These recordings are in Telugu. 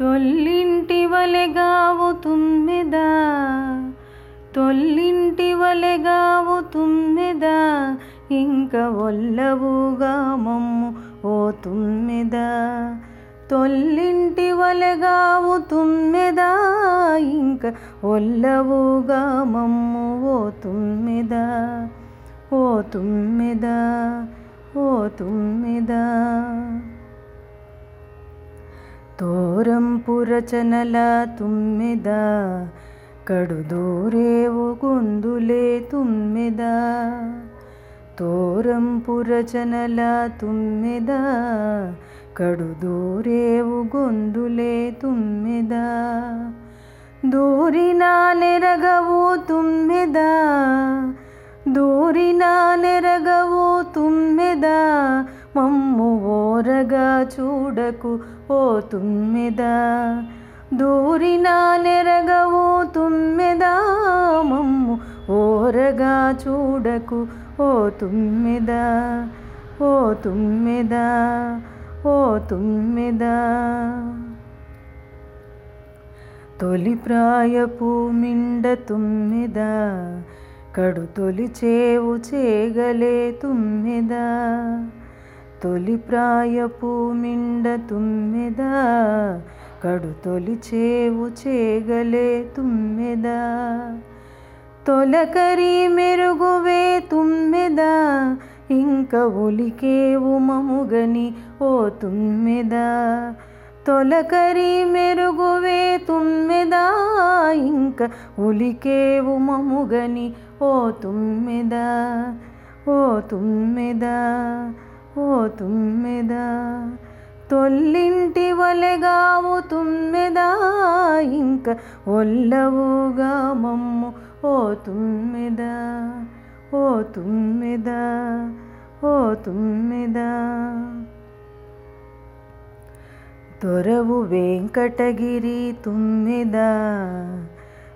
తొల్లింటి వలెగావు తుమ్మెదా తొల్లింటి వలెగావు తుమ్మెదా ఇంక ఒల్లవుగా మమ్ము ఓ తుమ్మెదా. తొల్లింటి వలెగావు తుమ్మెదా ఇంక ఒల్లవుగా మమ్ము ఓ తుమ్మెదా. ఓ తుమ్మెదా ఓ తుమ్మెదా. తోరంపురచనల తుమ్మెద కడుదూరేవు గుందులే తుమ్మెద. తోరంపురచనల తుమ్మెద కడుదూరేవు గొందులే తుమ్మెద. దూరినా నెరగవు తుమ్మెద దూరినా నెరగవు తుమ్మెద. మమ్ము ఓరగా చూడకు ఓ తుమ్మెద. దూరిన నెరగవు తుమ్మెద. మమ్ము ఓరగా చూడకు ఓ తుమ్మెద. ఓ తుమ్మెద. ఓ తుమ్మెద. తొలి ప్రాయపు మిండ తుమ్మెద. కడు తొలి చేవు చేగలే తుమ్మెదా. తొలి ప్రాయపు మిండ తుమ్మెద కడు తొలి చేవు చేగలే తుమ్మెద. తొలకరి మెరుగువే తుమ్మెద ఇంక ఉలికేవు మముగని ఓ తుమ్మెద. తొలకరి మెరుగువే తుమ్మెద ఇంక ఉలికేవు మముగని ఓ తుమ్మెద. ఓ తుమ్మెద. ఓ తుమ్మెద తొల్లింటి వలెగావు తుమ్మెద? ఇంక ఒల్లవుగా మమ్ము ఓ తుమ్మెద ఓ తుమ్మెద ఓ తుమ్మెద దొరవు వెంకటగిరి తుమ్మెద?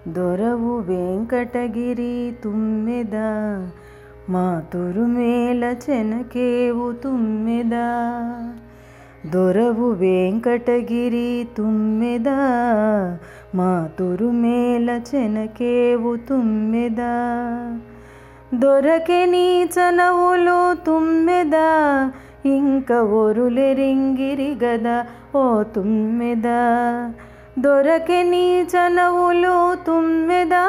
దొరవు వెంకటగిరి తుమ్మెద? మా తురుమేల చెనకేవు తుమ్మెద దొరవు వెంకటగిరి తుమ్మెద మా తురుమేల చెనకేవు తుమ్మెద దొరకె నీ చనవులు తుమ్మెద ఇంక ఒరులెరింగిరి గద ఓ తుమ్మెద దొరకె నీ చనవులు తుమ్మెదా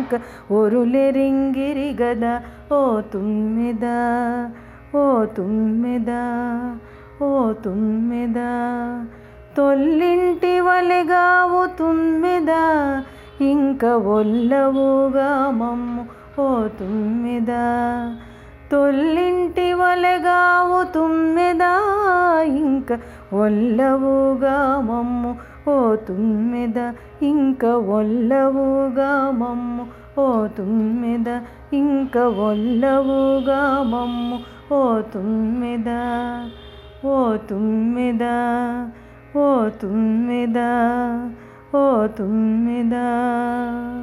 ఇంక ఒరులెరింగిరి గదా. ఓ తుమ్మెద ఓ తుమ్మెద ఓ తుమ్మెద. తొల్లింటి వలెగావు తుమ్మెద ఇంక ఒల్లవుగా మమ్ము. ఓ తుమ్మెద తొల్లింటి వలెగావు తుమ్మెద ఇంక ఒల్లవుగా మమ్ము. తుమ్మెద ఇంక ఒల్లవుగా మమ్ము. ఓ తుమ్మెద ఇంక ఒల్లవుగా మమ్ము. ఓ తుమ్మెద ఓ తుమ్మెద ఓ తుమ్మెద ఓ తుమ్మెద.